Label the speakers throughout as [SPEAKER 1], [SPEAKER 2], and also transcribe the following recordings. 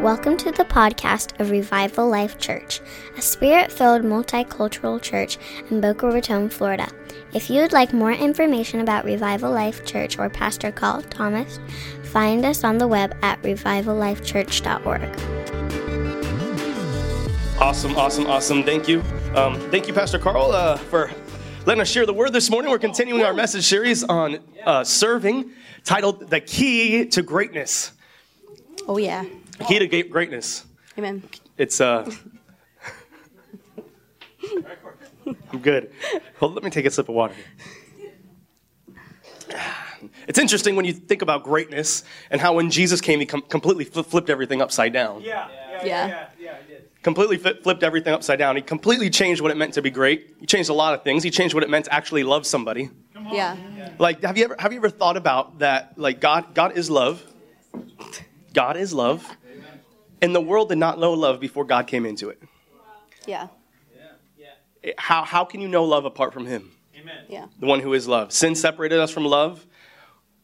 [SPEAKER 1] Welcome to the podcast of Revival Life Church, a spirit filled multicultural church in Boca Raton, Florida. If you would like more information about Revival Life Church or Pastor Carl Thomas, find us on the web at revivallifechurch.org.
[SPEAKER 2] Awesome, awesome, awesome. Thank you. Um, thank you, Pastor Carl, uh, for letting us share the word this morning. We're continuing our message series on uh, serving, titled The Key to Greatness.
[SPEAKER 3] Oh, yeah.
[SPEAKER 2] The Key to Greatness.
[SPEAKER 3] Amen.
[SPEAKER 2] It's, uh, I'm good. Hold, let me take a sip of water. It's interesting when you think about greatness and how when Jesus came, he com- completely flipped everything upside down.
[SPEAKER 4] Yeah, yeah,
[SPEAKER 3] Yeah.
[SPEAKER 4] yeah, yeah, he did.
[SPEAKER 2] completely fi- flipped everything upside down. He completely changed what it meant to be great. He changed a lot of things. He changed what it meant to actually love somebody.
[SPEAKER 3] Yeah.
[SPEAKER 2] Like, have you ever have you ever thought about that? Like, God, God is love. God is love, and the world did not know love before God came into it.
[SPEAKER 3] Yeah.
[SPEAKER 2] It- How how can you know love apart from Him,
[SPEAKER 4] Amen.
[SPEAKER 3] Yeah.
[SPEAKER 2] the one who is love? Sin separated us from love.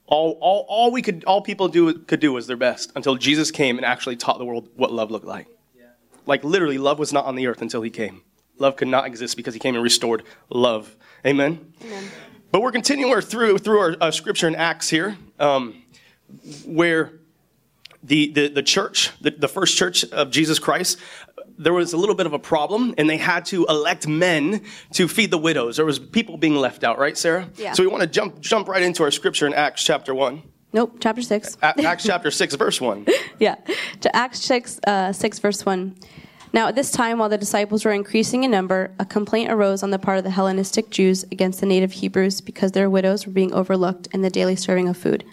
[SPEAKER 2] All, all, all we could all people do could do was their best until Jesus came and actually taught the world what love looked like. Yeah. Like literally, love was not on the earth until he came. Love could not exist because he came and restored love. Amen.
[SPEAKER 3] Amen.
[SPEAKER 2] But we're continuing through through our uh, scripture in Acts here, um, where the, the the church, the, the first church of Jesus Christ, there was a little bit of a problem, and they had to elect men to feed the widows. There was people being left out, right, Sarah?
[SPEAKER 3] Yeah.
[SPEAKER 2] So we want to jump jump right into our scripture in Acts chapter one,
[SPEAKER 3] Nope. Chapter 6.
[SPEAKER 2] A- Acts chapter six, verse one.
[SPEAKER 3] yeah. To Acts 6, uh, 6, verse 1. Now, at this time, while the disciples were increasing in number, a complaint arose on the part of the Hellenistic Jews against the native Hebrews because their widows were being overlooked in the daily serving of food.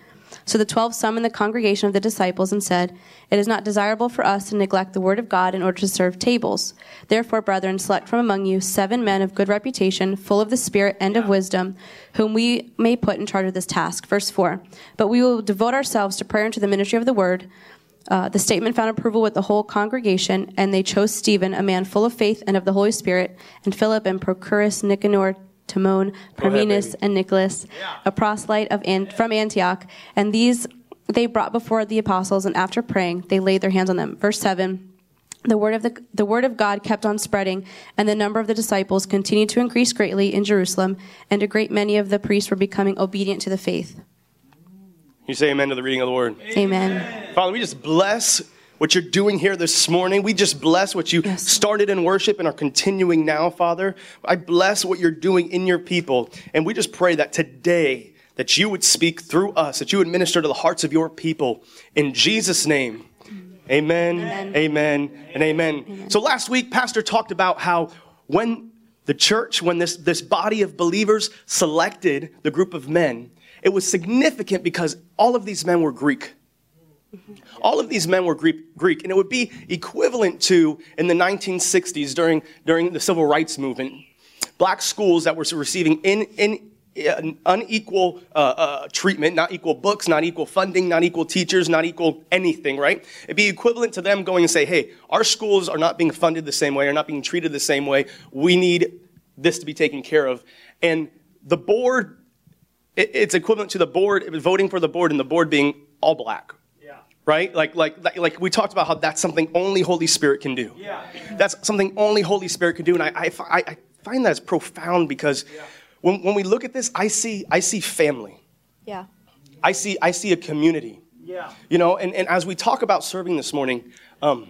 [SPEAKER 3] So the twelve summoned the congregation of the disciples and said, It is not desirable for us to neglect the word of God in order to serve tables. Therefore, brethren, select from among you seven men of good reputation, full of the Spirit and of wisdom, whom we may put in charge of this task. Verse 4. But we will devote ourselves to prayer and to the ministry of the word. Uh, the statement found approval with the whole congregation, and they chose Stephen, a man full of faith and of the Holy Spirit, and Philip and Prochorus, Nicanor, Timon, Parmenas, and Nicholas, a proselyte of An- from Antioch. And these they brought before the apostles, and after praying, they laid their hands on them. Verse 7. The word, of the, the word of God kept on spreading, and the number of the disciples continued to increase greatly in Jerusalem, and a great many of the priests were becoming obedient to the faith.
[SPEAKER 2] You say amen to the reading of the word.
[SPEAKER 3] Amen.
[SPEAKER 2] Father, we just bless what you're doing here this morning. We just bless what you
[SPEAKER 3] Yes.
[SPEAKER 2] started in worship and are continuing now, Father. I bless what you're doing in your people. And we just pray that today that you would speak through us, that you would minister to the hearts of your people. In Jesus' name. Amen, amen, and amen. So last week, Pastor talked about how when the church, when this, this body of believers selected the group of men, it was significant because all of these men were Greek. All of these men were Greek, Greek, and it would be equivalent to in the 1960s during, during the civil rights movement, black schools that were receiving in, in, uh, unequal uh, uh, treatment, not equal books, not equal funding, not equal teachers, not equal anything, right? It'd be equivalent to them going and say, hey, our schools are not being funded the same way, are not being treated the same way. We need this to be taken care of. And the board, it- it's equivalent to the board, voting for the board and the board being all black. Right? Like, like, like, like we talked about how that's something only Holy Spirit can do.
[SPEAKER 4] Yeah.
[SPEAKER 2] That's something only Holy Spirit can do. And I, I, fi- I find that as profound because when, when we look at this, I see, I see family.
[SPEAKER 3] Yeah.
[SPEAKER 2] I see, I see a community.
[SPEAKER 4] Yeah.
[SPEAKER 2] You know, and, and as we talk about serving this morning, um,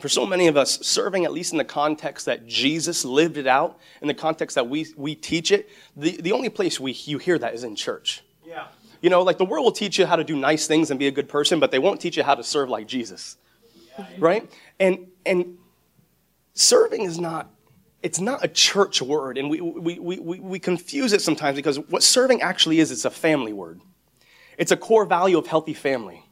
[SPEAKER 2] for so many of us, serving at least in the context that Jesus lived it out, in the context that we, we teach it, the, the only place we, you hear that is in church. You know, like the world will teach you how to do nice things and be a good person, but they won't teach you how to serve like Jesus. Right? And and serving is not it's not a church word, and we, we, we, we confuse it sometimes because what serving actually is, it's a family word. It's a core value of healthy family.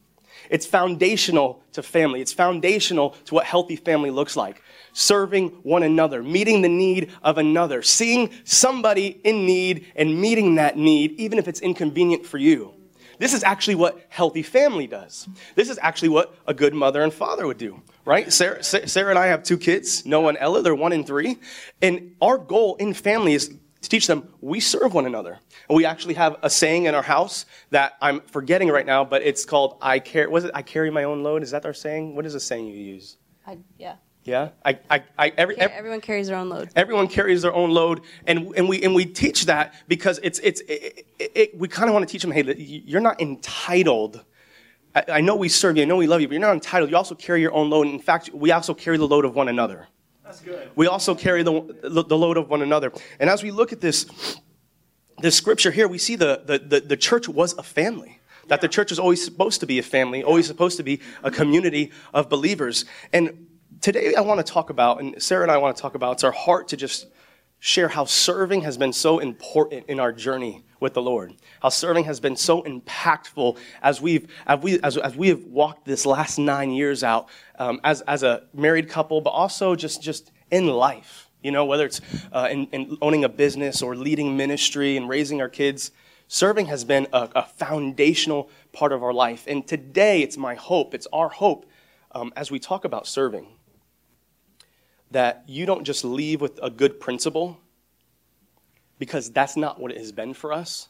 [SPEAKER 2] It's foundational to family. It's foundational to what healthy family looks like. Serving one another, meeting the need of another, seeing somebody in need and meeting that need, even if it's inconvenient for you. This is actually what healthy family does. This is actually what a good mother and father would do, right? Sarah, Sarah and I have two kids, Noah and Ella. They're one and three. And our goal in family is to teach them we serve one another. And we actually have a saying in our house that I'm forgetting right now, but it's called I carry, was it I carry my own load? Is that our saying? What is the saying you use?
[SPEAKER 3] I, yeah.
[SPEAKER 2] Yeah? I, I, I, every,
[SPEAKER 3] Car- everyone carries their own load.
[SPEAKER 2] Everyone carries their own load, and, and, we, and we teach that because it's, it's, it, it, it, we kind of want to teach them, hey, you're not entitled. I, I know we serve you, I know we love you, but you're not entitled. You also carry your own load. In fact, we also carry the load of one another.
[SPEAKER 4] That's good.
[SPEAKER 2] We also carry the, the load of one another. And as we look at this, this scripture here, we see the, the, the, the church was a family. That the church is always supposed to be a family, always supposed to be a community of believers. And today I want to talk about, and Sarah and I want to talk about, it's our heart to just share how serving has been so important in our journey with the Lord. How serving has been so impactful as we've as we as, as we have walked this last nine years out um, as as a married couple, but also just just in life. You know, whether it's uh, in, in, owning a business or leading ministry and raising our kids, serving has been a, a foundational part of our life. And today, it's my hope, it's our hope, um, as we talk about serving, that you don't just leave with a good principle, because that's not what it has been for us.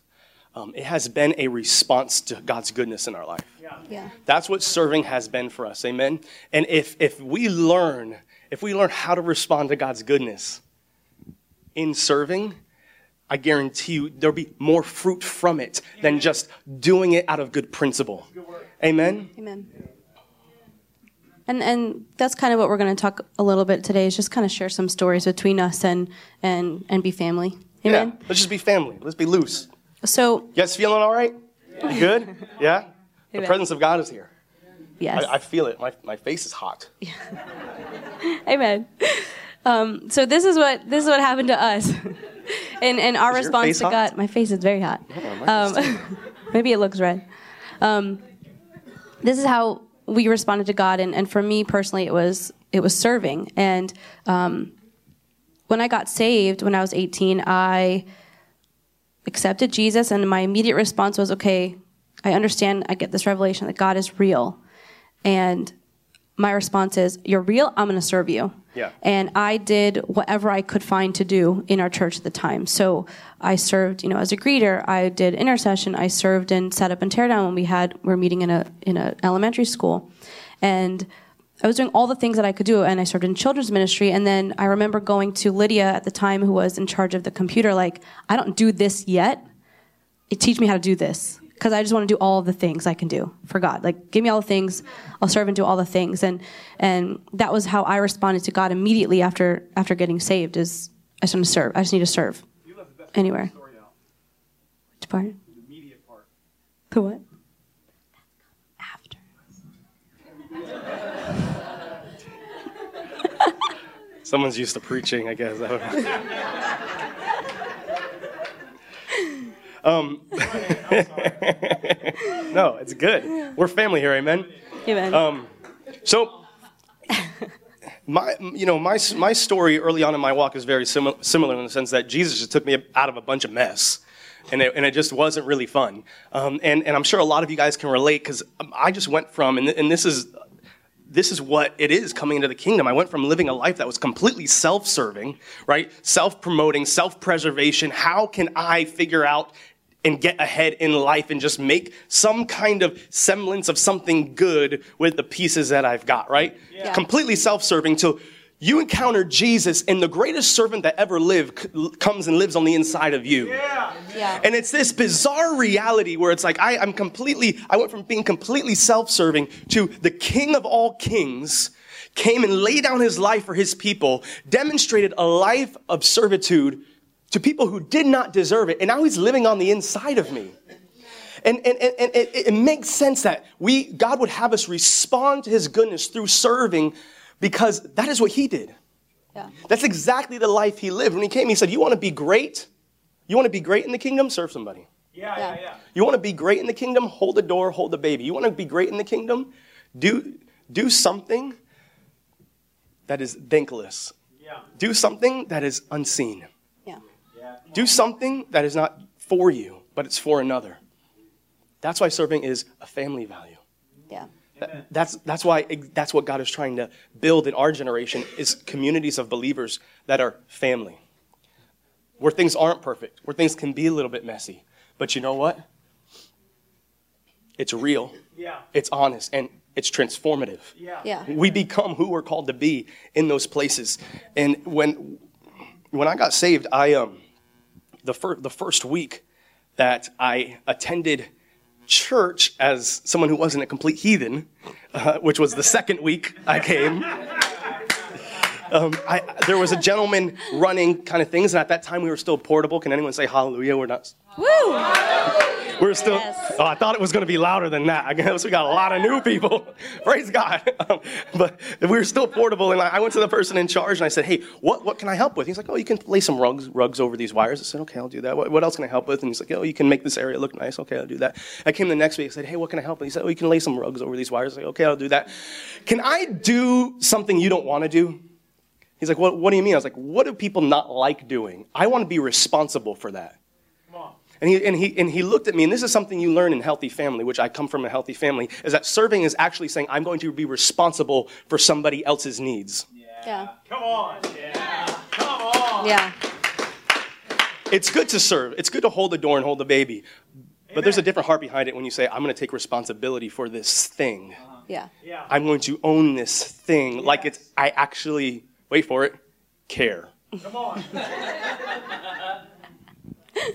[SPEAKER 2] Um, it has been a response to God's goodness in our life.
[SPEAKER 4] Yeah.
[SPEAKER 3] Yeah.
[SPEAKER 2] That's what serving has been for us. Amen. And if if we learn, if we learn how to respond to God's goodness in serving, I guarantee you there'll be more fruit from it than just doing it out of good principle. Amen.
[SPEAKER 3] Amen. And and that's kind of what we're going to talk a little bit today. Is just kind of share some stories between us and and and be family. Amen.
[SPEAKER 2] Yeah. Let's just be family. Let's be loose.
[SPEAKER 3] So
[SPEAKER 2] You guys feeling all right? You good? Yeah? The presence of God is here.
[SPEAKER 3] yes.
[SPEAKER 2] I, I feel it. My, my face is hot. Yeah.
[SPEAKER 3] Amen. Um, so this is what this is what happened to us, and and our
[SPEAKER 2] Is
[SPEAKER 3] response to
[SPEAKER 2] hot?
[SPEAKER 3] God. My face is very hot.
[SPEAKER 2] mine is
[SPEAKER 3] Um, maybe it looks red. Um, this is how we responded to God, and, and for me personally, it was it was serving. And um, when I got saved when I was 18, I accepted Jesus, and my immediate response was, "Okay, I understand. I get this revelation that God is real." And my response is, You're real, I'm going to serve you.
[SPEAKER 2] Yeah.
[SPEAKER 3] And I did whatever I could find to do in our church at the time. So I served, you know, as a greeter. I did intercession. I served in setup and teardown when we had we were meeting in a in a elementary school, and I was doing all the things that I could do. And I served in children's ministry. And then I remember going to Lydia at the time, who was in charge of the computer. Like, I don't do this yet. Teach me how to do this because I just want to do all the things I can do for God. Like, give me all the things, I'll serve and do all the things. And and that was how I responded to God immediately after after getting saved. Is I just want to serve. I just need to serve
[SPEAKER 4] You left the best
[SPEAKER 3] anywhere.
[SPEAKER 4] story out.
[SPEAKER 3] Which part?
[SPEAKER 4] The media part.
[SPEAKER 3] The what? After.
[SPEAKER 2] Someone's used to preaching, I guess. um, no, it's good. We're family here, amen.
[SPEAKER 3] Amen.
[SPEAKER 2] Um, so, my, you know, my, my story early on in my walk is very simi- similar in the sense that Jesus just took me out of a bunch of mess. And it, and it just wasn't really fun. Um, and, and I'm sure a lot of you guys can relate because I just went from, and, and this is this is what it is coming into the kingdom. I went from living a life that was completely self serving, right? Self promoting, self preservation. How can I figure out and get ahead in life and just make some kind of semblance of something good with the pieces that I've got, right?
[SPEAKER 3] Yeah.
[SPEAKER 2] Completely self serving till you encounter Jesus and the greatest servant that ever lived c- comes and lives on the inside of you.
[SPEAKER 4] Yeah.
[SPEAKER 3] yeah.
[SPEAKER 2] And it's this bizarre reality where it's like I, I'm completely, I went from being completely self-serving to the King of all kings came and laid down his life for his people, demonstrated a life of servitude to people who did not deserve it, and now he's living on the inside of me. And, and, and, and it, it makes sense that we, God would have us respond to his goodness through serving because that is what he did.
[SPEAKER 3] yeah.
[SPEAKER 2] That's exactly the life he lived. When he came, he said, You want to be great? You want to be great in the kingdom? Serve somebody.
[SPEAKER 4] Yeah,
[SPEAKER 3] Yeah.
[SPEAKER 4] yeah, yeah.
[SPEAKER 2] You want to be great in the kingdom? Hold the door, hold the baby. You want to be great in the kingdom? Do, do something that is thankless.
[SPEAKER 4] Yeah.
[SPEAKER 2] Do something that is unseen.
[SPEAKER 3] Yeah.
[SPEAKER 4] Yeah.
[SPEAKER 2] Do something that is not for you, but it's for another. That's why serving is a family value.
[SPEAKER 3] Yeah.
[SPEAKER 2] That- That's, that's why that's what God is trying to build in our generation is communities of believers that are family. where things aren't perfect, where things can be a little bit messy. But you know what? It's real,
[SPEAKER 4] Yeah.
[SPEAKER 2] it's honest, and it's transformative.
[SPEAKER 4] Yeah.
[SPEAKER 3] Yeah.
[SPEAKER 2] We become who we're called to be in those places. And when when I got saved, I um the first the first week that I attended church as someone who wasn't a complete heathen, uh, which was the second week I came. Um, I, there was a gentleman running kind of things, and at that time we were still portable. Can anyone say hallelujah? We're not.
[SPEAKER 3] Woo!
[SPEAKER 2] We're still.
[SPEAKER 3] Yes.
[SPEAKER 2] Oh, I thought it was going to be louder than that. I guess we got a lot of new people. Praise God. Um, but we were still portable, and I I went to the person in charge and I said, "Hey, what, what can I help with?" He's like, "Oh, you can lay some rugs rugs over these wires." I said, "Okay, I'll do that. What, what else can I help with?" And he's like, "Oh, you can make this area look nice." Okay, I'll do that. I came the next week. I said, "Hey, what can I help with?" He said, "Oh, you can lay some rugs over these wires." I said, "Okay, I'll do that." Can I do something you don't want to do? He's like, what, what do you mean? I was like, what do people not like doing? I want to be responsible for that.
[SPEAKER 4] Come on.
[SPEAKER 2] And he, and, he, and he looked at me, and this is something you learn in healthy family, which I come from a healthy family, is that serving is actually saying, I'm going to be responsible for somebody else's needs.
[SPEAKER 3] Yeah.
[SPEAKER 4] Come on. Yeah. Come on.
[SPEAKER 3] Yeah.
[SPEAKER 2] It's good to serve, it's good to hold the door and hold the baby. But there's a different heart behind it when you say, I'm going to take responsibility for this thing. Uh-huh.
[SPEAKER 3] Yeah.
[SPEAKER 4] Yeah.
[SPEAKER 2] I'm going to own this thing like it's, I actually, wait for it, care.
[SPEAKER 4] Come on.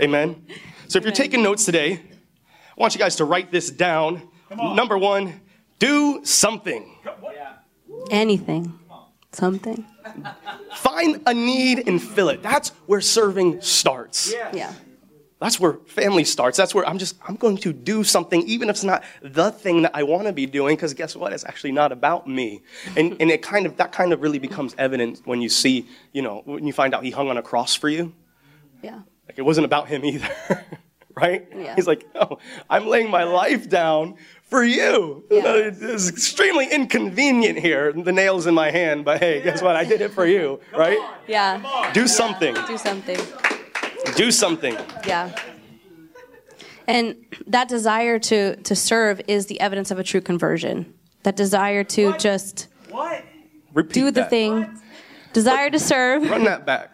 [SPEAKER 2] Amen. So if you're taking notes today, I want you guys to write this down.
[SPEAKER 4] on.
[SPEAKER 2] Number one, do something.
[SPEAKER 3] Anything. Something.
[SPEAKER 2] Find a need and fill it. That's where serving starts.
[SPEAKER 4] Yeah.
[SPEAKER 3] Yeah.
[SPEAKER 2] That's where family starts. That's where I'm just, I'm going to do something, even if it's not the thing that I want to be doing, because guess what? It's actually not about me. And, and it kind of, that kind of really becomes evident when you see, you know, when you find out he hung on a cross for you.
[SPEAKER 3] Yeah.
[SPEAKER 2] Like it wasn't about him either, right?
[SPEAKER 3] Yeah.
[SPEAKER 2] He's like, oh, I'm laying my life down for you.
[SPEAKER 3] Yeah.
[SPEAKER 2] Uh, It's extremely inconvenient here, the nails in my hand, but hey, guess what? I did it for you, right?
[SPEAKER 3] Yeah.
[SPEAKER 2] Do something.
[SPEAKER 3] Do something.
[SPEAKER 2] Do something.
[SPEAKER 3] Yeah. And that desire to, to serve is the evidence of a true conversion. That desire to just
[SPEAKER 4] What?
[SPEAKER 2] Repeat
[SPEAKER 3] do the
[SPEAKER 2] that.
[SPEAKER 3] thing. Desire to serve.
[SPEAKER 2] Run that back.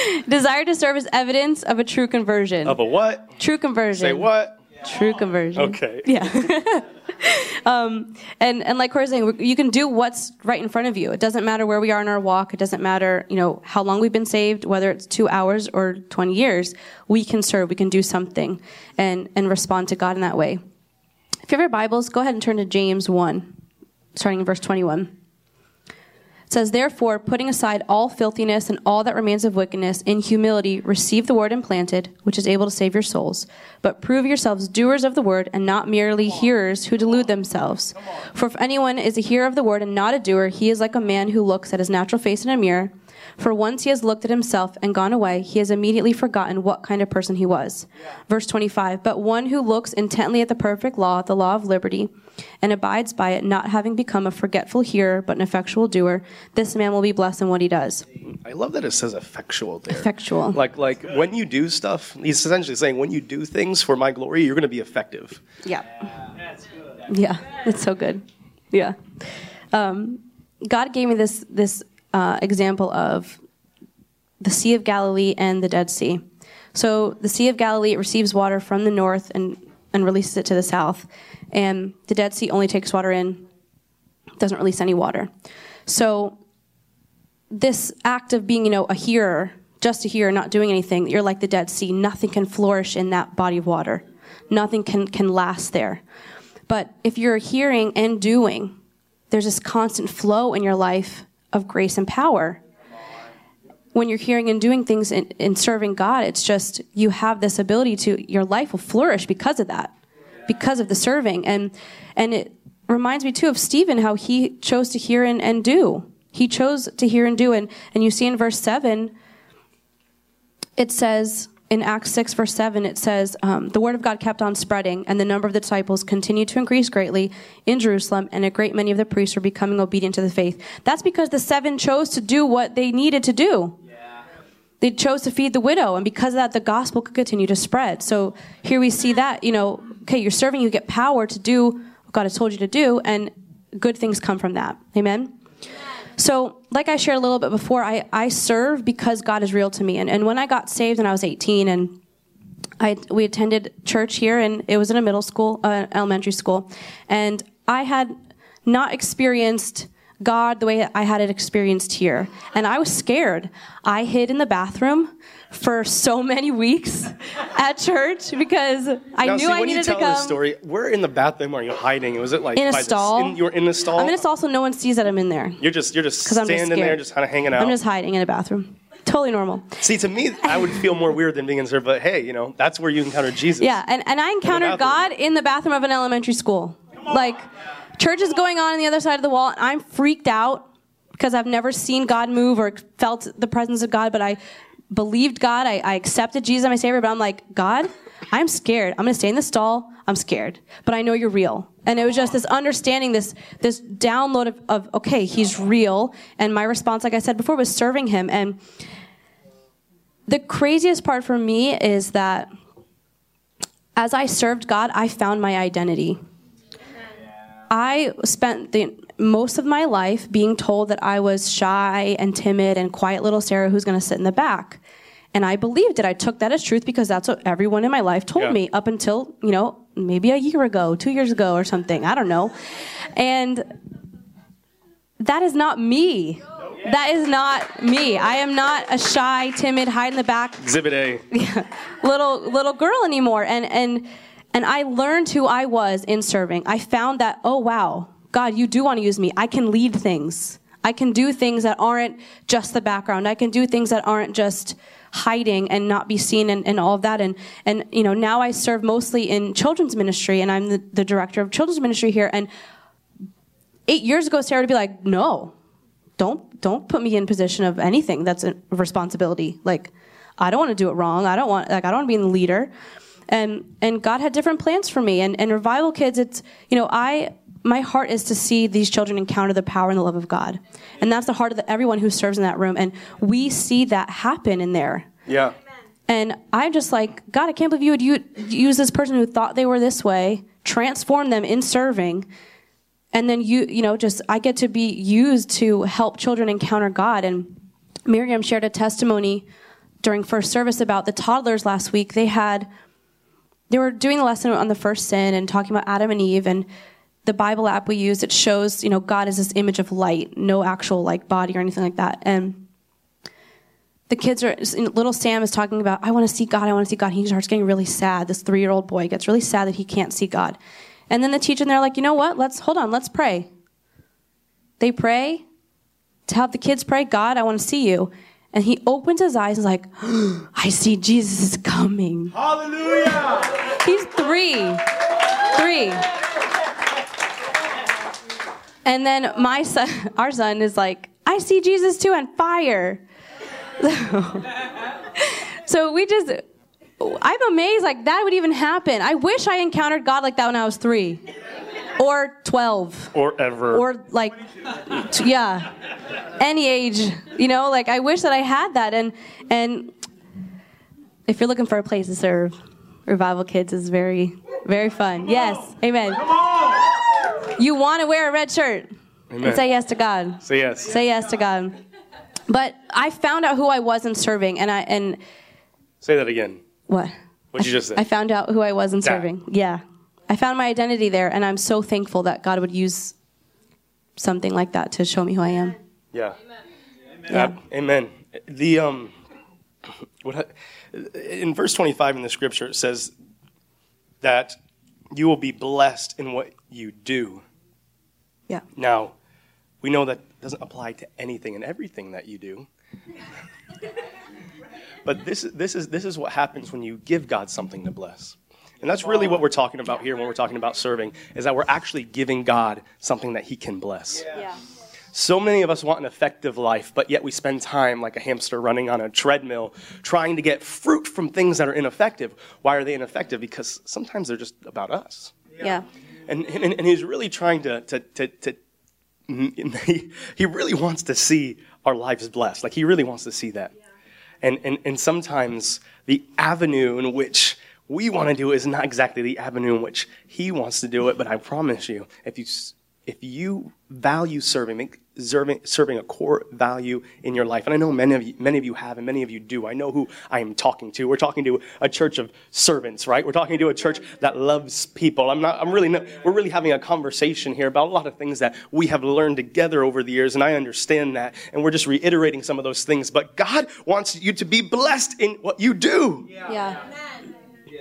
[SPEAKER 3] Desire to serve as evidence of a true conversion.
[SPEAKER 2] Of a what?
[SPEAKER 3] True conversion.
[SPEAKER 2] Say what?
[SPEAKER 3] True conversion.
[SPEAKER 2] Okay.
[SPEAKER 3] Yeah. um, and and like Corey was saying, you can do what's right in front of you. It doesn't matter where we are in our walk. It doesn't matter, you know, how long we've been saved, whether it's two hours or twenty years. We can serve. We can do something, and and respond to God in that way. If you have your Bibles, go ahead and turn to James one, starting in verse twenty-one. Says, Therefore, putting aside all filthiness and all that remains of wickedness, in humility receive the word implanted, which is able to save your souls. But prove yourselves doers of the word, and not merely hearers who delude themselves. For if anyone is a hearer of the word and not a doer, he is like a man who looks at his natural face in a mirror. For once he has looked at himself and gone away, he has immediately forgotten what kind of person he was. Verse 25 But one who looks intently at the perfect law, the law of liberty, and abides by it, not having become a forgetful hearer, but an effectual doer, this man will be blessed in what he does.
[SPEAKER 2] I love that it says effectual there.
[SPEAKER 3] Effectual.
[SPEAKER 2] Like, like when you do stuff, he's essentially saying, when you do things for my glory, you're going to be effective.
[SPEAKER 3] Yeah.
[SPEAKER 4] That's good.
[SPEAKER 3] Yeah. It's so good. Yeah. Um, God gave me this, this uh, example of the Sea of Galilee and the Dead Sea. So the Sea of Galilee receives water from the north and, and releases it to the south. And the Dead Sea only takes water in, doesn't release any water. So this act of being, you know, a hearer, just a hearer, not doing anything, you're like the Dead Sea. Nothing can flourish in that body of water. Nothing can, can last there. But if you're hearing and doing, there's this constant flow in your life of grace and power. When you're hearing and doing things in, in serving God, it's just you have this ability to, your life will flourish because of that, because of the serving. And, and it reminds me too of Stephen, how he chose to hear and, and do. He chose to hear and do. And, and you see in verse 7, it says, in Acts 6, verse 7, it says, um, The word of God kept on spreading, and the number of the disciples continued to increase greatly in Jerusalem, and a great many of the priests were becoming obedient to the faith. That's because the seven chose to do what they needed to do. They chose to feed the widow, and because of that, the gospel could continue to spread. So here we see that, you know, okay, you're serving, you get power to do what God has told you to do, and good things come from that. Amen? So, like I shared a little bit before, I, I serve because God is real to me. And, and when I got saved when I was 18 and I, we attended church here, and it was in a middle school, uh, elementary school, and I had not experienced God the way I had it experienced here, and I was scared. I hid in the bathroom for so many weeks at church because I
[SPEAKER 2] Now,
[SPEAKER 3] knew
[SPEAKER 2] see,
[SPEAKER 3] I
[SPEAKER 2] when you tell
[SPEAKER 3] to come
[SPEAKER 2] this story, where in the bathroom are you hiding? Was it like
[SPEAKER 3] in a
[SPEAKER 2] by the-
[SPEAKER 3] stall.
[SPEAKER 2] in, you were in the stall.
[SPEAKER 3] I'm in a stall so no one sees that I'm in there
[SPEAKER 2] You're just you're just
[SPEAKER 3] I'm just
[SPEAKER 2] standing there, just kind of hanging out.
[SPEAKER 3] I'm just hiding in a bathroom. Totally normal.
[SPEAKER 2] See, to me, I would feel more weird than being in service. But hey, you know, that's where you encounter Jesus.
[SPEAKER 3] Yeah, and, and I encountered God in the bathroom of an elementary school. Like, church is going on on the other side of the wall, and I'm freaked out because I've never seen God move or felt the presence of God, but I believed God. I, I accepted Jesus as my Savior, but I'm like, God, I'm scared. I'm going to stay in the stall. I'm scared, but I know you're real. And it was just this understanding, this this download of, of okay, He's real. And my response, like I said before, was serving Him. And the craziest part for me is that as I served God, I found my identity. I spent the most of my life being told that I was shy and timid and quiet little Sarah who's going to sit in the back. And I believed it. I took that as truth because that's what everyone in my life told
[SPEAKER 2] Yeah.
[SPEAKER 3] me up until, you know, maybe a year ago, two years ago or something. I don't know. And that is not me. That is not me. I am not a shy, timid, hide in the back
[SPEAKER 2] Exhibit A.
[SPEAKER 3] little little girl anymore and and and I learned who I was in serving. I found that oh wow, God, you do want to use me. I can lead things. I can do things that aren't just the background. I can do things that aren't just hiding and not be seen and, and all of that. And and you know, now I serve mostly in children's ministry and I'm the, the director of children's ministry here. And eight years ago, Sarah would be like, no, don't don't put me in position of anything that's a responsibility. Like, I don't want to do it wrong. I don't want like I don't want to be the leader. And and God had different plans for me. And and revival kids, it's you know I my heart is to see these children encounter the power and the love of God, and that's the heart of the, everyone who serves in that room. And we see that happen in there.
[SPEAKER 2] Yeah.
[SPEAKER 3] And I'm just like, God, I can't believe you would u- use this person who thought they were this way, transform them in serving, and then you, you know, just I get to be used to help children encounter God. And Miriam shared a testimony during first service about the toddlers last week. They had, they were doing the lesson on the first sin and talking about Adam and Eve and the Bible app we use. It shows, you know, God is this image of light, no actual like body or anything like that. And the kids are little sam is talking about i want to see god i want to see god he starts getting really sad this three-year-old boy gets really sad that he can't see god and then the teacher and they're like you know what let's hold on let's pray they pray to have the kids pray god i want to see you and he opens his eyes and is like i see jesus is coming
[SPEAKER 4] Hallelujah.
[SPEAKER 3] He's three. Three. And then my son, our son, is like, I see Jesus too on fire. so we just, I'm amazed like that would even happen. I wish I encountered God like that when I was three or 12
[SPEAKER 2] Or ever.
[SPEAKER 3] or like t- yeah. Any age you know like i wish that i had that. And and if you're looking for a place to serve revival kids is very very fun. Yes. Amen you want to wear a red shirt
[SPEAKER 2] Amen.
[SPEAKER 3] and say yes to god
[SPEAKER 2] Say yes.
[SPEAKER 3] say yes to god but i found out who i was in serving and i and
[SPEAKER 2] Say that again.
[SPEAKER 3] what
[SPEAKER 2] What'd you just say?
[SPEAKER 3] I found out who I was in
[SPEAKER 2] That.
[SPEAKER 3] serving. Yeah. I found my identity there, and I'm so thankful that God would use something like that to show me who I am.
[SPEAKER 2] Yeah.
[SPEAKER 3] Yeah.
[SPEAKER 2] Ab- Amen. The um, what in verse twenty five in the scripture it says that you will be blessed in what you do.
[SPEAKER 3] Yeah.
[SPEAKER 2] Now, we know that doesn't apply to anything and everything that you do. but this is this is this is what happens when you give God something to bless. And that's really what we're talking about here when we're talking about serving is that we're actually giving God something that he can bless.
[SPEAKER 3] Yeah.
[SPEAKER 2] So many of us want an effective life, but yet we spend time like a hamster running on a treadmill trying to get fruit from things that are ineffective. Why are they ineffective? Because sometimes they're just about us.
[SPEAKER 3] Yeah.
[SPEAKER 2] And, and, and he's really trying to, to, to, to he, he really wants to see our lives blessed. Like he really wants to see that. And, and, and sometimes the avenue in which we want to do it is not exactly the avenue in which he wants to do it. But I promise you, if you, if you value serving, serving, serving a core value in your life. And I know many of you, many of you have, and many of you do. I know who I am talking to. We're talking to a church of servants, right? We're talking to a church that loves people. I'm not, I'm really, not, we're really having a conversation here about a lot of things that we have learned together over the years, and I understand that. And we're just reiterating some of those things. But God wants you to be blessed in what you do.
[SPEAKER 3] Yeah.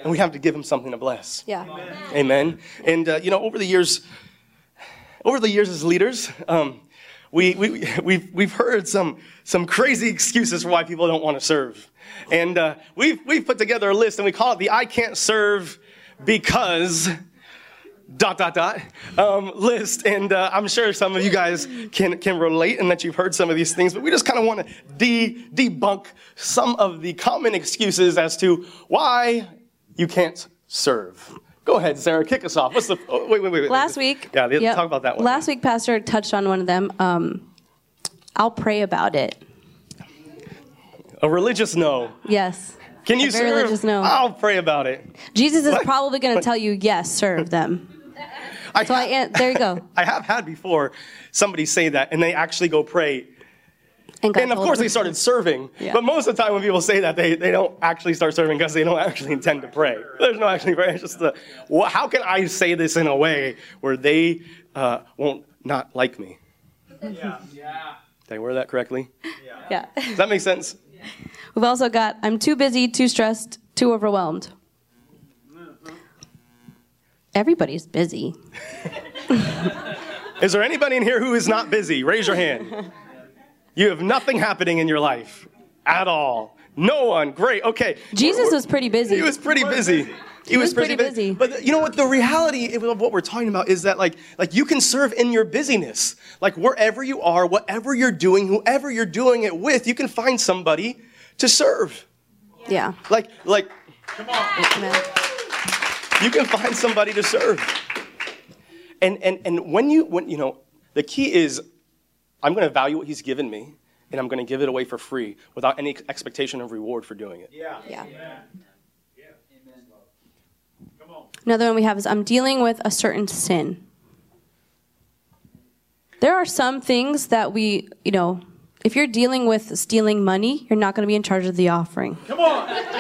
[SPEAKER 2] And we have to give him something to bless.
[SPEAKER 3] Yeah.
[SPEAKER 2] Amen. And uh, you know, over the years, over the years as leaders, um, we, we, we've, we've heard some, some crazy excuses for why people don't want to serve. And uh, we've, we've put together a list and we call it the I can't serve because dot, dot, dot um, list. And uh, I'm sure some of you guys can, can relate and that you've heard some of these things, but we just kind of want to de- debunk some of the common excuses as to why you can't serve. Go ahead, Sarah. Kick us off. What's the? Oh, wait, wait, wait. wait.
[SPEAKER 3] Last week.
[SPEAKER 2] Yeah, let's
[SPEAKER 3] yep.
[SPEAKER 2] talk about that one.
[SPEAKER 3] Last week, Pastor touched on one of them. Um, I'll pray about it.
[SPEAKER 2] A religious no.
[SPEAKER 3] Yes.
[SPEAKER 2] Can you
[SPEAKER 3] A
[SPEAKER 2] serve?
[SPEAKER 3] religious no.
[SPEAKER 2] I'll pray about it.
[SPEAKER 3] Jesus is
[SPEAKER 2] What?
[SPEAKER 3] probably going to tell you, yes, serve them.
[SPEAKER 2] I,
[SPEAKER 3] So I, an- there you go.
[SPEAKER 2] I have had before somebody say that, and they actually go pray.
[SPEAKER 3] And,
[SPEAKER 2] And of course,
[SPEAKER 3] him.
[SPEAKER 2] they started serving.
[SPEAKER 3] Yeah.
[SPEAKER 2] But most of the time, when people say that, they, they don't actually start serving because they don't actually intend to pray. There's no actually prayer. It's just the, well, how can I say this in a way where they uh, won't not like me?
[SPEAKER 4] Yeah. Yeah.
[SPEAKER 2] Did I word that correctly?
[SPEAKER 3] Yeah.
[SPEAKER 2] Does that make sense?
[SPEAKER 3] We've also got, I'm too busy, too stressed, too overwhelmed. Everybody's busy.
[SPEAKER 2] Is there anybody in here who is not busy? Raise your hand. You have nothing happening in your life at all. No one. Great. Okay.
[SPEAKER 3] Jesus was pretty busy.
[SPEAKER 2] He was pretty busy. He,
[SPEAKER 3] was pretty busy.
[SPEAKER 2] But you know what? The reality of what we're talking about is that like, like you can serve in your busyness. Like wherever you are, whatever you're doing, whoever you're doing it with, you can find somebody to serve.
[SPEAKER 3] yeah.
[SPEAKER 2] Like, like Come on.
[SPEAKER 3] Amen.
[SPEAKER 2] you can find somebody to serve. And and and when you when you know, the key is I'm going to value what he's given me and I'm going to give it away for free without any expectation of reward for doing it.
[SPEAKER 4] Yeah.
[SPEAKER 3] Yeah.
[SPEAKER 4] Come.
[SPEAKER 3] Another one we have is I'm dealing with a certain sin. There are some things that we, you know, if you're dealing with stealing money, you're not going to be in charge of the offering.
[SPEAKER 4] Come on.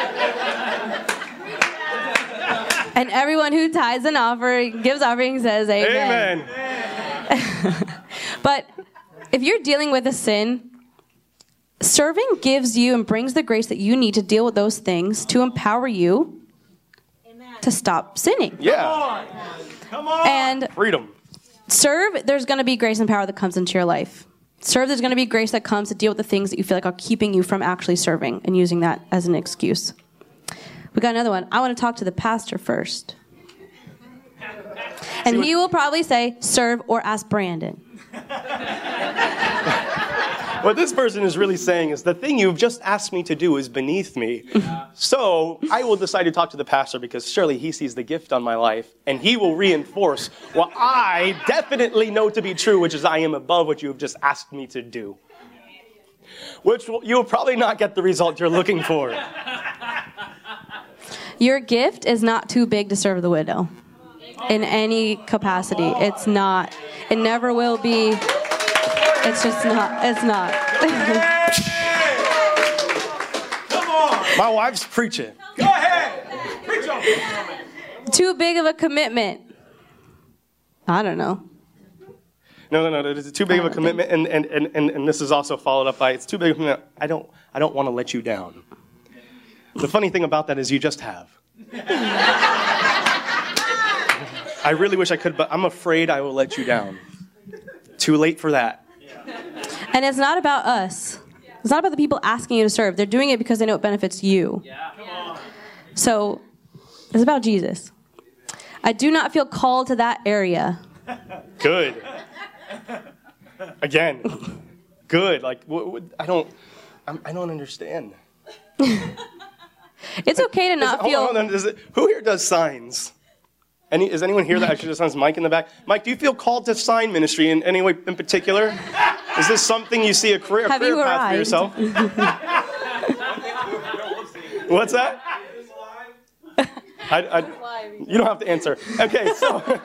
[SPEAKER 3] And everyone who tithes an offering, gives offering, says amen.
[SPEAKER 2] Amen.
[SPEAKER 3] But if you're dealing with a sin, serving gives you and brings the grace that you need to deal with those things to empower you to stop sinning.
[SPEAKER 2] Yeah.
[SPEAKER 4] Come on.
[SPEAKER 3] And
[SPEAKER 2] Freedom.
[SPEAKER 3] serve, there's going to be grace and power that comes into your life. Serve, there's going to be grace that comes to deal with the things that you feel like are keeping you from actually serving and using that as an excuse. We got another one. I want to talk to the pastor first. And he will probably say, serve or ask Brandon.
[SPEAKER 2] What this person is really saying is the thing you've just asked me to do is beneath me. So I will decide to talk to the pastor because surely he sees the gift on my life and he will reinforce what I definitely know to be true, which is I am above what you have just asked me to do. Which will, you'll probably not get the result you're looking for.
[SPEAKER 3] Your gift is not too big to serve the widow in any capacity. It's not. It never will be. It's just not. It's not.
[SPEAKER 4] Come on.
[SPEAKER 2] My wife's preaching.
[SPEAKER 4] Go ahead. Preach on
[SPEAKER 3] too big of a commitment. I don't know.
[SPEAKER 2] No, no, no. It's too big of a commitment, and, and, and, and, and this is also followed up by it's too big of a commitment. I don't, I don't want to let you down. The funny thing about that is you just have. I really wish I could, but I'm afraid I will let you down. Too late for that.
[SPEAKER 3] And it's not about us. It's not about the people asking you to serve. They're doing it because they know it benefits you.
[SPEAKER 4] Come on.
[SPEAKER 3] So it's about Jesus. I do not feel called to that area.
[SPEAKER 2] Good. Again. Good. Like what, what, I don't, I'm, I don't understand.
[SPEAKER 3] It's okay to not
[SPEAKER 2] Hold on, hold
[SPEAKER 3] feel.
[SPEAKER 2] on. Does it- who here does signs? Any, is anyone here that actually does signs? Mike in the back. Mike, do you feel called to sign ministry in any way in particular? Is this something you see a career, a career path for yourself? What's that? I, I, you don't have to answer. Okay, so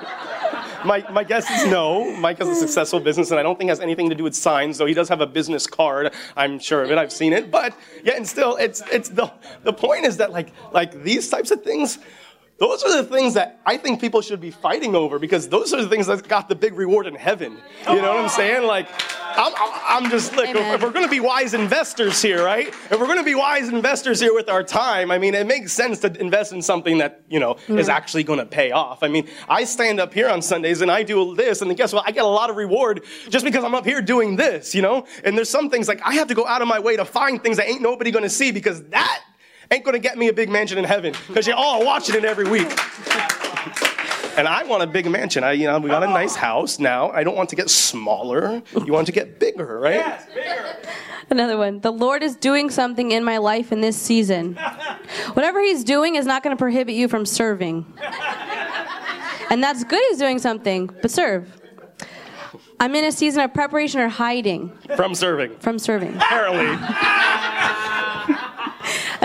[SPEAKER 2] my, my guess is no. Mike has a successful business, and I don't think it has anything to do with signs, though he does have a business card. I'm sure of it. I've seen it. But yeah, and still, it's, it's the, the point is that like, like these types of things, those are the things that I think people should be fighting over because those are the things that got the big reward in heaven. You know what I'm saying? Like, I'm, I'm just, look, if,
[SPEAKER 3] Amen.
[SPEAKER 2] if we're going to be wise investors here, right? If we're going to be wise investors here with our time, I mean, it makes sense to invest in something that, you know, is mm. actually going to pay off. I mean, I stand up here on Sundays and I do this, and then guess what? I get a lot of reward just because I'm up here doing this, you know? And there's some things like I have to go out of my way to find things that ain't nobody going to see because that ain't going to get me a big mansion in heaven because you're all watching it every week. And I want a big mansion. I, you know, we got a nice house now. I don't want to get smaller. You want to get bigger, right?
[SPEAKER 4] Yes, bigger.
[SPEAKER 3] Another one. The Lord is doing something in my life in this season. Whatever He's doing is not going to prohibit you from serving. And that's good, He's doing something, but serve. I'm in a season of preparation or hiding
[SPEAKER 2] From serving.
[SPEAKER 3] from serving.
[SPEAKER 2] Apparently,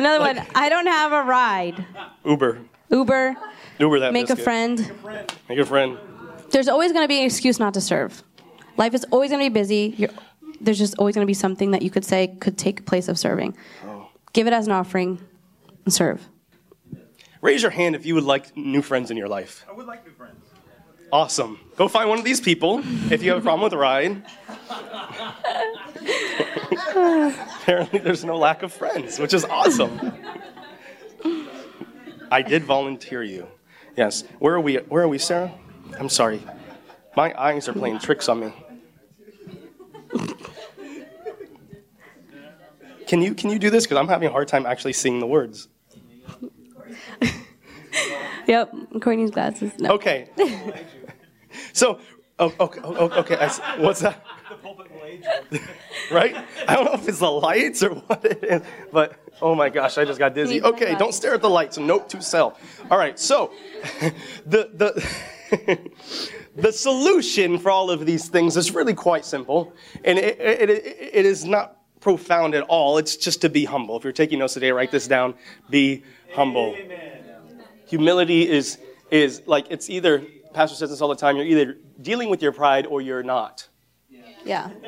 [SPEAKER 3] Another one. I don't have a ride.
[SPEAKER 2] Uber.
[SPEAKER 3] Uber,
[SPEAKER 2] Uber that
[SPEAKER 3] make a friend.
[SPEAKER 2] Make a friend.
[SPEAKER 3] There's always going to be an excuse not to serve. Life is always going to be busy. You're, there's just always going to be something that you could say could take place of serving. Oh. Give it as an offering and serve.
[SPEAKER 2] Raise your hand if you would like new friends in your life.
[SPEAKER 4] I would like new friends.
[SPEAKER 2] Awesome. Go find one of these people if you have a problem with a ride. Apparently, there's no lack of friends, which is awesome. I did volunteer you. Yes. Where are we? Where are we, Sarah? I'm sorry. My eyes are playing tricks on me. Can you can you do this? Because I'm having a hard time actually seeing the words.
[SPEAKER 3] Yep, Courtney's glasses. No.
[SPEAKER 2] Okay. so, oh, okay, oh, oh, okay. I s- what's that?
[SPEAKER 4] The pulpit will age.
[SPEAKER 2] right? I don't know if it's the lights or what it is, but oh my gosh, I just got dizzy. Okay, don't stare at the lights. Note to self. All right, so the the the solution for all of these things is really quite simple, and it, it, it, it is not profound at all. It's just to be humble. If you're taking notes today, write this down. Be humble. Humility is is like it's either. Pastor says this all the time. You're either dealing with your pride or you're not.
[SPEAKER 3] Yeah.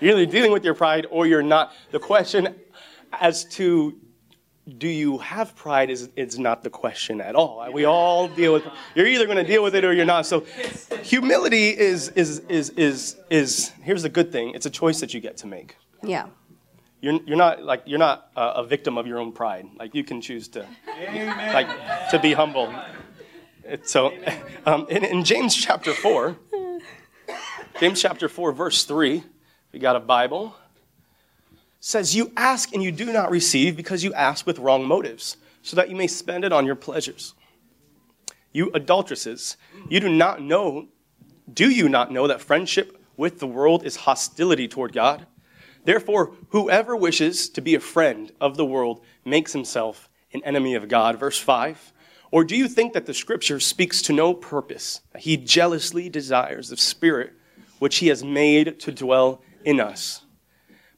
[SPEAKER 2] You're either dealing with your pride or you're not. The question as to do you have pride is, is not the question at all. We all deal with you're either going to deal with it or you're not. So humility is is is is is here's the good thing. It's a choice that you get to make.
[SPEAKER 3] Yeah.
[SPEAKER 2] You're, you're not like you're not a, a victim of your own pride. Like you can choose to
[SPEAKER 4] Amen.
[SPEAKER 2] like to be humble. So um, in, in James chapter 4, James chapter 4, verse 3, if you got a Bible, says, You ask and you do not receive because you ask with wrong motives, so that you may spend it on your pleasures. You adulteresses, you do not know, do you not know that friendship with the world is hostility toward God? Therefore, whoever wishes to be a friend of the world makes himself an enemy of God. Verse 5. Or do you think that the scripture speaks to no purpose? He jealously desires the spirit which he has made to dwell in us.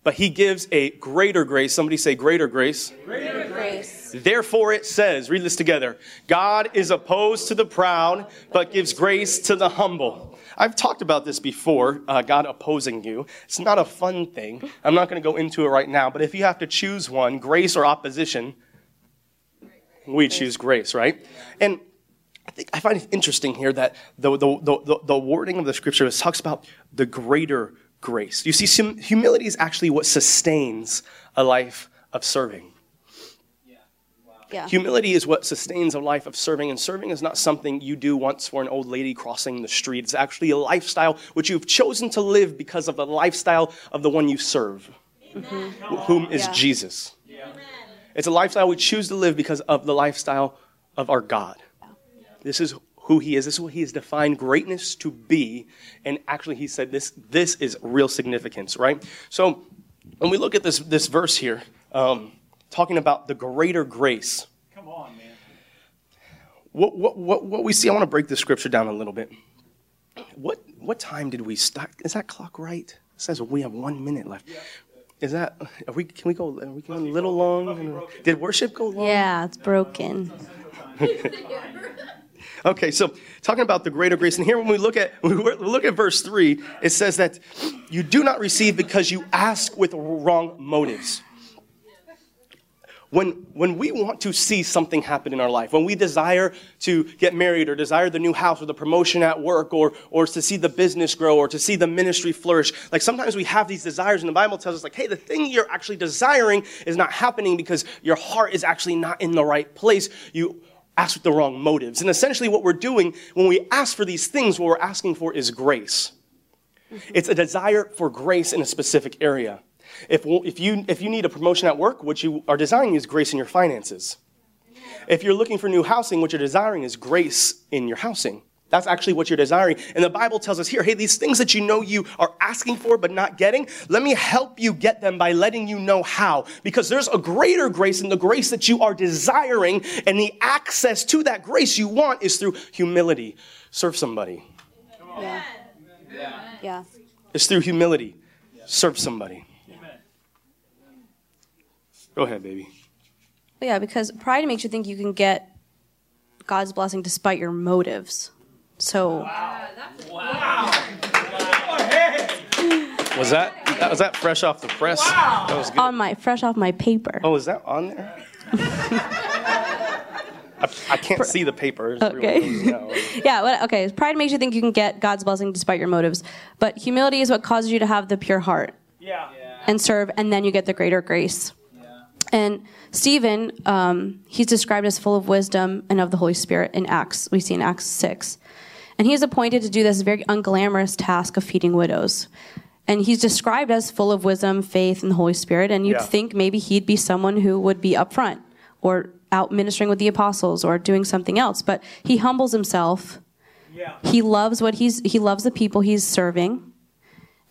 [SPEAKER 2] But he gives a greater grace. Somebody say, greater grace.
[SPEAKER 3] Greater grace.
[SPEAKER 2] Therefore, it says, read this together God is opposed to the proud, but gives grace to the humble. I've talked about this before, uh, God opposing you. It's not a fun thing. I'm not going to go into it right now, but if you have to choose one, grace or opposition, we choose grace, right? And I think I find it interesting here that the, the, the, the, wording of the scripture talks about the greater grace. You see, hum- humility is actually what sustains a life of serving.
[SPEAKER 3] Yeah.
[SPEAKER 2] Humility is what sustains a life of serving, and serving is not something you do once for an old lady crossing the street. It's actually a lifestyle which you've chosen to live because of the lifestyle of the one you serve, whom is
[SPEAKER 3] Yeah.
[SPEAKER 2] Jesus. It's a lifestyle we choose to live because of the lifestyle of our God. This is who he is. This is what he has defined greatness to be. And actually, he said this, this is real significance, right? So when we look at this, this verse here, um, talking about the greater grace,
[SPEAKER 4] Come on, man.
[SPEAKER 2] what, what, what, what we see, I want to break the scripture down a little bit. What, what time did we stop? Is that clock right? It says we have one minute left. Is that, are we, can we go, are we going a little long? Did worship go long?
[SPEAKER 3] Yeah, it's broken.
[SPEAKER 2] Okay, so talking about the greater grace, and here when we look at when we look at verse three, it says that you do not receive because you ask with wrong motives. When, when we want to see something happen in our life, when we desire to get married or desire the new house or the promotion at work or, or to see the business grow or to see the ministry flourish, like sometimes we have these desires and the Bible tells us like, hey, the thing you're actually desiring is not happening because your heart is actually not in the right place. You ask with the wrong motives. And essentially what we're doing when we ask for these things, what we're asking for is grace. It's a desire for grace in a specific area. If, if, you, if you need a promotion at work, what you are desiring is grace in your finances. If you're looking for new housing, what you're desiring is grace in your housing. That's actually what you're desiring. And the Bible tells us here, hey, these things that you know you are asking for but not getting, let me help you get them by letting you know how. Because there's a greater grace in the grace that you are desiring, and the access to that grace you want is through humility. Serve somebody.
[SPEAKER 3] Yeah. Yeah.
[SPEAKER 2] It's through humility. Serve somebody. Go ahead, baby.
[SPEAKER 3] Yeah, because pride makes you think you can get God's blessing despite your motives. So
[SPEAKER 2] Was that, that was that fresh off the press? That was good.
[SPEAKER 3] on my fresh off my paper.
[SPEAKER 2] Oh, is that on there? I, I can't see the paper.
[SPEAKER 3] Okay. Yeah, what, okay. Pride makes you think you can get God's blessing despite your motives, but humility is what causes you to have the pure heart
[SPEAKER 4] Yeah.
[SPEAKER 3] and serve, and then you get the greater grace. And Stephen, um, he's described as full of wisdom and of the Holy Spirit in Acts. We see in Acts six, and he is appointed to do this very unglamorous task of feeding widows. And he's described as full of wisdom, faith, and the Holy Spirit. And you'd
[SPEAKER 2] Yeah.
[SPEAKER 3] think maybe he'd be someone who would be up front or out ministering with the apostles or doing something else. But he humbles himself.
[SPEAKER 4] Yeah.
[SPEAKER 3] He loves what he's he loves the people he's serving,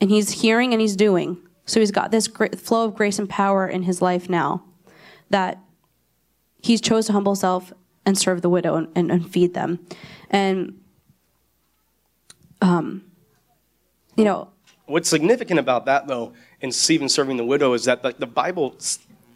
[SPEAKER 3] and he's hearing and he's doing. So he's got this great flow of grace and power in his life now, that he chose to humble himself and serve the widow and, and, and feed them, and um, you know,
[SPEAKER 2] What's significant about that, though, in Stephen serving the widow is that like, the Bible,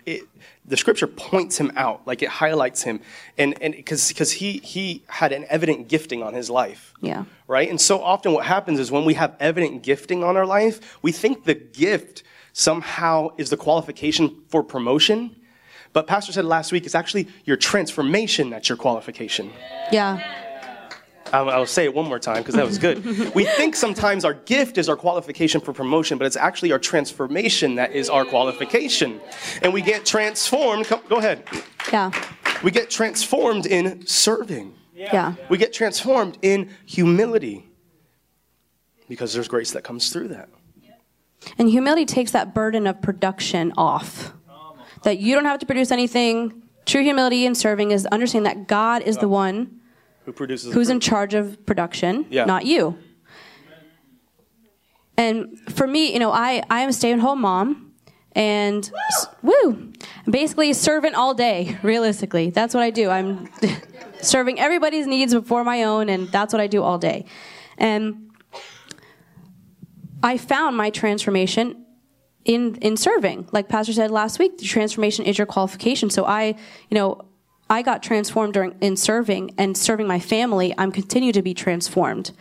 [SPEAKER 2] it, the scripture points him out, like it highlights him, and and because because he he had an evident gifting on his life.
[SPEAKER 3] yeah,
[SPEAKER 2] right? And so often what happens is when we have evident gifting on our life, we think the gift somehow is the qualification for promotion. But Pastor said last week it's actually your transformation that's your qualification.
[SPEAKER 3] yeah,
[SPEAKER 2] I'll, I'll say it one more time because that was good. we think sometimes our gift is our qualification for promotion, but it's actually our transformation that is our qualification. And we get transformed. Come, go ahead.
[SPEAKER 3] yeah,
[SPEAKER 2] We get transformed in serving.
[SPEAKER 3] yeah,
[SPEAKER 2] We get transformed in humility because there's grace that comes through that.
[SPEAKER 3] and humility takes that burden of production off. That you don't have to produce anything. True humility in serving is understanding that God is the one
[SPEAKER 2] Who produces
[SPEAKER 3] who's in charge of production,
[SPEAKER 2] Yeah.
[SPEAKER 3] not you. And for me, you know, I, I am a stay at home mom and s- woo, basically servant all day, realistically. That's what I do. I'm serving everybody's needs before my own, and that's what I do all day. And I found my transformation in in serving. Like Pastor said last week, the transformation is your qualification. So I, you know, I got transformed during in serving and serving my family. I'm continue to be transformed.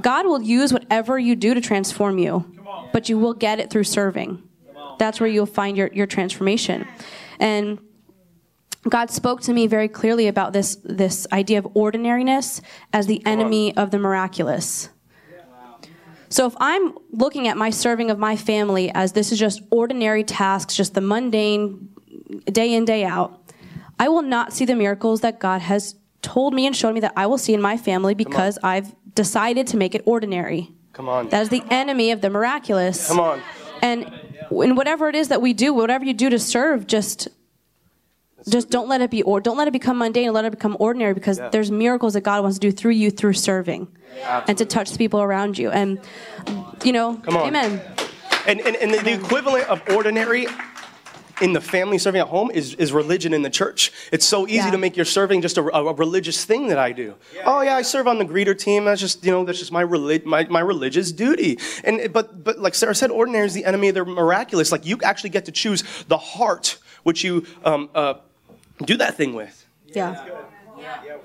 [SPEAKER 3] God will use whatever you do to transform you, but you will get it through serving. That's where you'll find your, your transformation. And God spoke to me very clearly about this this idea of ordinariness as the enemy of the miraculous. So if I'm looking at my serving of my family as this is just ordinary tasks, just the mundane day in day out, I will not see the miracles that God has told me and showed me that I will see in my family because I've decided to make it ordinary.
[SPEAKER 2] Come on.
[SPEAKER 3] That is the enemy of the miraculous.
[SPEAKER 2] Come on.
[SPEAKER 3] And in whatever it is that we do, whatever you do to serve, just just don't let it be or don't let it become mundane let it become ordinary because there's miracles that God wants to do through you through serving and to touch the people around you. And you know,
[SPEAKER 2] Come on.
[SPEAKER 3] amen.
[SPEAKER 2] And, and, and the, the equivalent of ordinary in the family serving at home is, is religion in the church. It's so easy
[SPEAKER 3] Yeah.
[SPEAKER 2] to make your serving just a, a, religious thing that I do. Oh yeah, I serve on the greeter team. That's just you know that's just my relig- my, my religious duty. And but but like Sarah said, ordinary is the enemy of the miraculous. Like you actually get to choose the heart which you um, uh, do that thing with.
[SPEAKER 3] Yeah.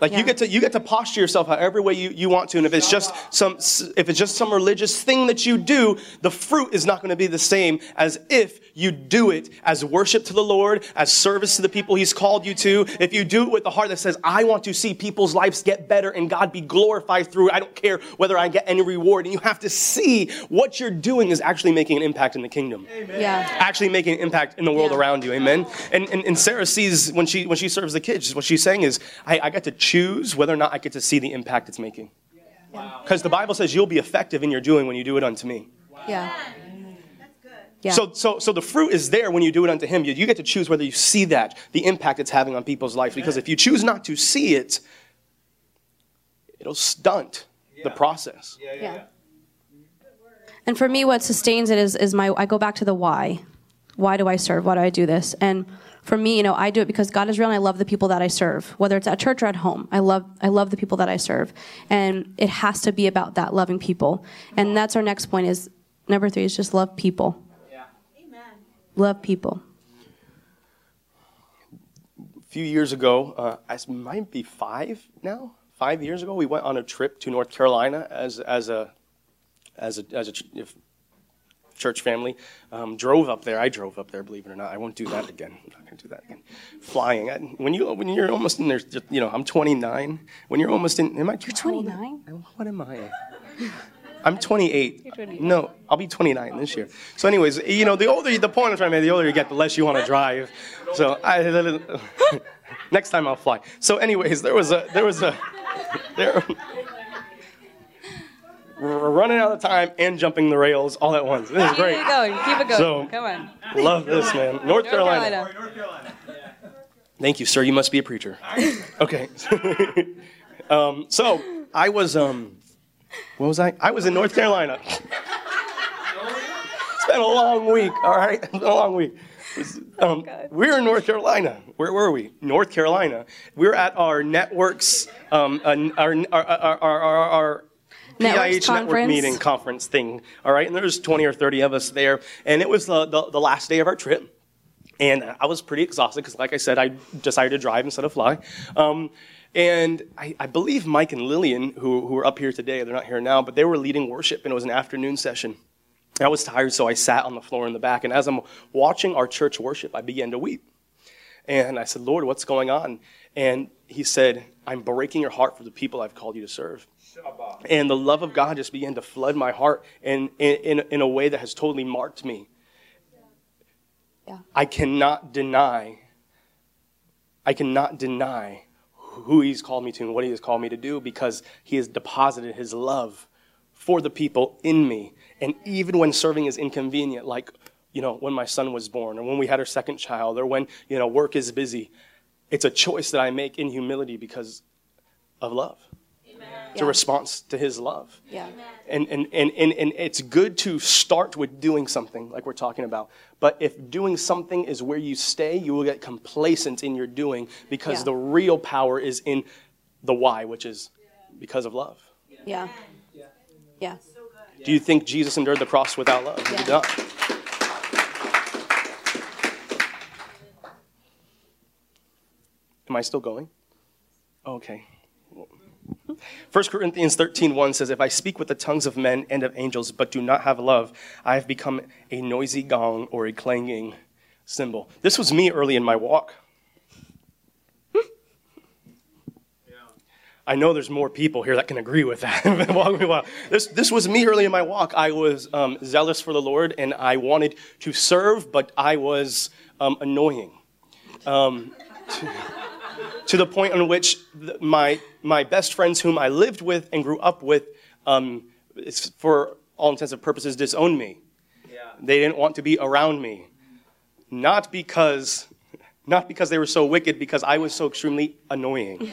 [SPEAKER 2] Like
[SPEAKER 3] Yeah.
[SPEAKER 2] you get to you get to posture yourself however way you, you want to, and if it's just some if it's just some religious thing that you do, the fruit is not going to be the same as if you do it as worship to the Lord, as service to the people He's called you to. If you do it with the heart that says, "I want to see people's lives get better and God be glorified through it. I don't care whether I get any reward," and you have to see what you're doing is actually making an impact in the kingdom
[SPEAKER 3] Yeah.
[SPEAKER 2] actually making an impact in the world
[SPEAKER 3] Yeah.
[SPEAKER 2] around you. Amen. And, and and Sarah sees when she when she serves the kids, what she's saying is, I, I get to choose whether or not I get to see the impact it's making. Because the Bible says you'll be effective in your doing when you do it unto me.
[SPEAKER 3] Yeah. That's good. Yeah.
[SPEAKER 2] So, so, so the fruit is there when you do it unto Him. You, you get to choose whether you see that, the impact it's having on people's life. Because if you choose not to see it, it'll stunt the process.
[SPEAKER 3] Yeah. And for me, what sustains it is, is my, I go back to the why. Why do I serve? Why do I do this? And for me, you know, I do it because God is real and I love the people that I serve, whether it's at church or at home. I love, I love the people that I serve. And it has to be about that, loving people. And that's our next point is number three is just love people. Yeah. Amen. Love people.
[SPEAKER 2] A few years ago, uh, I s- might be five now. Five years ago, we went on a trip to North Carolina as as a as a as a if- church family. Um, drove up there. I drove up there. Believe it or not, I won't do that again. I'm not going to do that again. Flying. I, when you when you're almost in there, you know, I'm 29. When you're almost in, am I?
[SPEAKER 3] You're 29?
[SPEAKER 2] What am I? I'm 28. No, I'll be 29 this year. So, anyways, you know, the older, the point I'm trying to make, the older you get, the less you want to drive. So, I, next time I'll fly. So, anyways, there was a, there was a, there, we're running out of time and jumping the rails all at once. This is
[SPEAKER 3] Keep
[SPEAKER 2] great.
[SPEAKER 3] it going. Keep it going.
[SPEAKER 2] So-
[SPEAKER 3] Come on.
[SPEAKER 2] Love this, man. North Carolina.
[SPEAKER 3] Carolina.
[SPEAKER 4] North Carolina.
[SPEAKER 2] Thank you, sir. You must be a preacher. Okay. um, so I was, um, what was I? I was in North Carolina. it's been a long week. All right, it's been a long week. Um, we're in North Carolina. Where were we? North Carolina. We're at our networks, um, uh, our, our, our, our, our, our
[SPEAKER 3] Networks
[SPEAKER 2] PIH network meeting conference thing. All right, and there's 20 or 30 of us there, and it was the, the, the last day of our trip. And I was pretty exhausted because, like I said, I decided to drive instead of fly. Um, and I, I believe Mike and Lillian, who, who are up here today, they're not here now, but they were leading worship, and it was an afternoon session. I was tired, so I sat on the floor in the back. And as I'm watching our church worship, I began to weep. And I said, Lord, what's going on? And he said, I'm breaking your heart for the people I've called you to serve. And the love of God just began to flood my heart in, in, in, in a way that has totally marked me.
[SPEAKER 3] Yeah.
[SPEAKER 2] I cannot deny, I cannot deny who he's called me to and what he has called me to do because he has deposited his love for the people in me. And even when serving is inconvenient, like, you know, when my son was born or when we had our second child or when, you know, work is busy, it's a choice that I make in humility because of love. It's a response to his love.
[SPEAKER 3] Yeah.
[SPEAKER 2] And, and, and, and, and it's good to start with doing something like we're talking about. But if doing something is where you stay, you will get complacent in your doing because
[SPEAKER 3] Yeah.
[SPEAKER 2] the real power is in the why, which is because of love.
[SPEAKER 3] Yeah. Yeah.
[SPEAKER 2] Do you think Jesus endured the cross without love? He did
[SPEAKER 3] Yeah.
[SPEAKER 2] not. Am I still going? Okay. 1 Corinthians 13:1 says, If I speak with the tongues of men and of angels, but do not have love, I have become a noisy gong or a clanging cymbal. This was me early in my walk. I know there's more people here that can agree with that. This, this was me early in my walk. I was um, zealous for the Lord and I wanted to serve, but I was um, annoying. Um, to, to the point in which my, my best friends, whom I lived with and grew up with, um, for all intents and purposes, disowned me. They didn't want to be around me. Not because, not because they were so wicked, because I was so extremely annoying.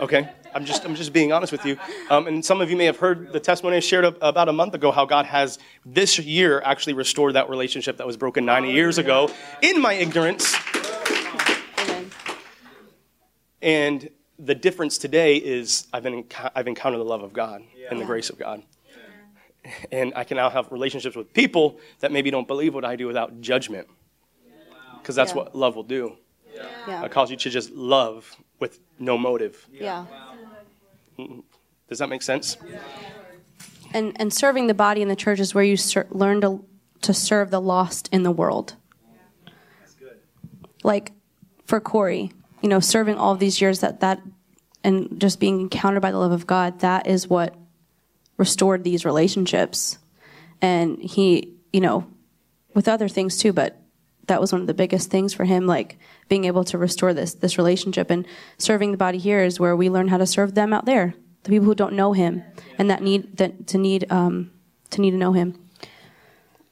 [SPEAKER 2] Okay? I'm just, I'm just being honest with you. Um, and some of you may have heard the testimony I shared about a month ago how God has this year actually restored that relationship that was broken 90 years ago in my ignorance.
[SPEAKER 3] Amen.
[SPEAKER 2] And the difference today is I've, been, encou- I've encountered the love of God and the grace of God. And I can now have relationships with people that maybe don't believe what I do without judgment. Because that's
[SPEAKER 3] Yeah.
[SPEAKER 2] what love will do.
[SPEAKER 3] Yeah.
[SPEAKER 2] It calls you to just love with no motive.
[SPEAKER 3] Yeah.
[SPEAKER 2] Does that make sense?
[SPEAKER 3] And and serving the body in the church is where you ser- learn to to serve the lost in the world. Like for Corey, you know, serving all these years that that and just being encountered by the love of God, that is what restored these relationships. And he, you know, with other things too, but that was one of the biggest things for him, like being able to restore this this relationship and serving the body here is where we learn how to serve them out there, the people who don't know him and that need that to need um, to need to know him.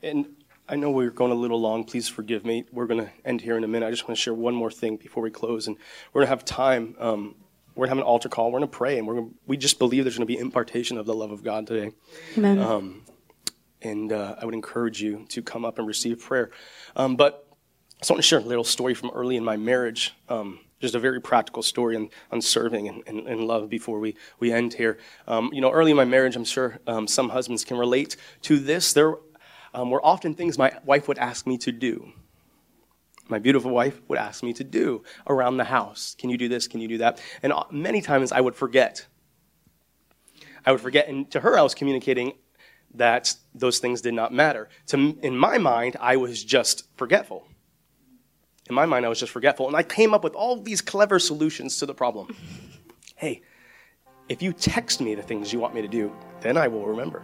[SPEAKER 2] And I know we're going a little long. Please forgive me. We're going to end here in a minute. I just want to share one more thing before we close. And we're going to have time. Um, we're going to have an altar call. We're going to pray. And we're gonna, we just believe there's going to be impartation of the love of God today.
[SPEAKER 3] Amen.
[SPEAKER 2] And uh, I would encourage you to come up and receive prayer. Um, but I just want to share a little story from early in my marriage. Um, just a very practical story on, on serving and, and, and love before we, we end here. Um, you know, early in my marriage, I'm sure um, some husbands can relate to this. There um, were often things my wife would ask me to do. My beautiful wife would ask me to do around the house. Can you do this? Can you do that? And uh, many times I would forget. I would forget. And to her, I was communicating that those things did not matter. To, in my mind, I was just forgetful. In my mind, I was just forgetful. And I came up with all these clever solutions to the problem. hey, if you text me the things you want me to do, then I will remember.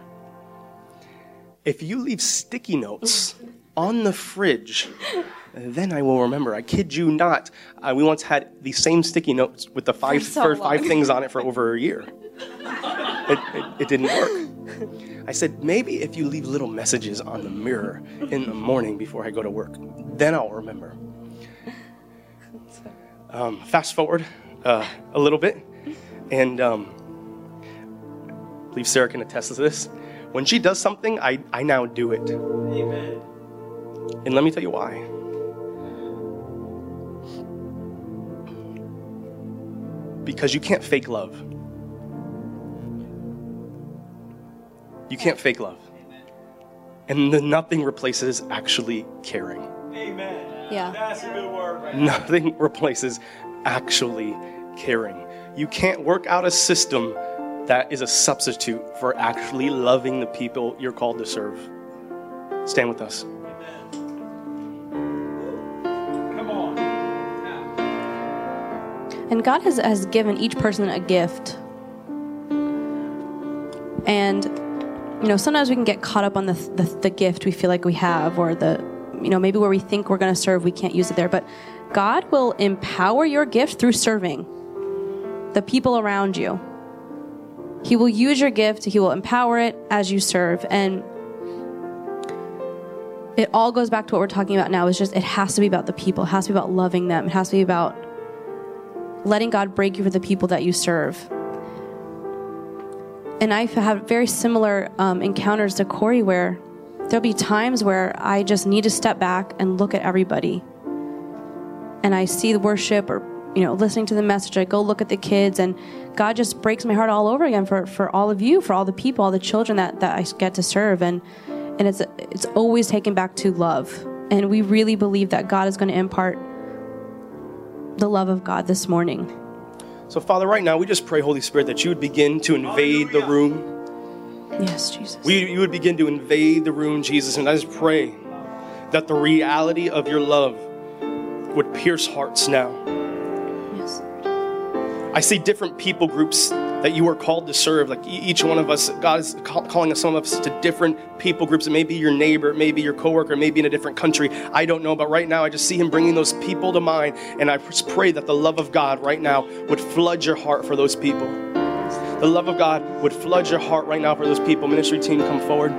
[SPEAKER 2] If you leave sticky notes on the fridge, then I will remember. I kid you not. Uh, we once had the same sticky notes with the five,
[SPEAKER 3] so
[SPEAKER 2] first five things on it for over a year. It, it, it didn't work. I said, maybe if you leave little messages on the mirror in the morning before I go to work, then I'll remember. Um, fast forward uh, a little bit, and um, I believe Sarah can attest to this. When she does something, I, I now do it.
[SPEAKER 4] Amen.
[SPEAKER 2] And let me tell you why. Because you can't fake love. You can't fake love. And the nothing replaces actually caring.
[SPEAKER 4] Amen.
[SPEAKER 3] Yeah.
[SPEAKER 4] That's a good word right.
[SPEAKER 2] Nothing replaces actually caring. You can't work out a system that is a substitute for actually loving the people you're called to serve. Stand with us.
[SPEAKER 3] And God has, has given each person a gift. And, you know, sometimes we can get caught up on the, the, the gift we feel like we have, or the, you know, maybe where we think we're going to serve, we can't use it there. But God will empower your gift through serving the people around you. He will use your gift, He will empower it as you serve. And it all goes back to what we're talking about now. It's just, it has to be about the people, it has to be about loving them, it has to be about letting God break you for the people that you serve. And I've had very similar um, encounters to Corey where there'll be times where I just need to step back and look at everybody. And I see the worship or, you know, listening to the message. I go look at the kids and God just breaks my heart all over again for, for all of you, for all the people, all the children that, that I get to serve. And, and it's, it's always taken back to love. And we really believe that God is going to impart the love of God this morning.
[SPEAKER 2] So, Father, right now we just pray, Holy Spirit, that you would begin to invade the room.
[SPEAKER 3] Yes, Jesus.
[SPEAKER 2] We, you would begin to invade the room, Jesus. And I just pray that the reality of your love would pierce hearts now. I see different people groups that you are called to serve. Like each one of us, God is calling some of us to different people groups. It may be your neighbor, it may be your coworker, it may in a different country. I don't know, but right now I just see Him bringing those people to mind, and I just pray that the love of God right now would flood your heart for those people. The love of God would flood your heart right now for those people. Ministry team, come forward.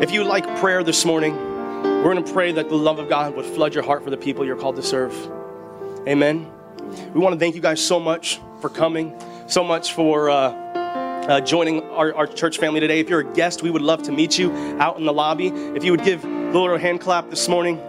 [SPEAKER 2] If you like prayer this morning, we're going to pray that the love of God would flood your heart for the people you're called to serve. Amen. We want to thank you guys so much for coming, so much for uh, uh, joining our, our church family today. If you're a guest, we would love to meet you out in the lobby. If you would give a hand clap this morning,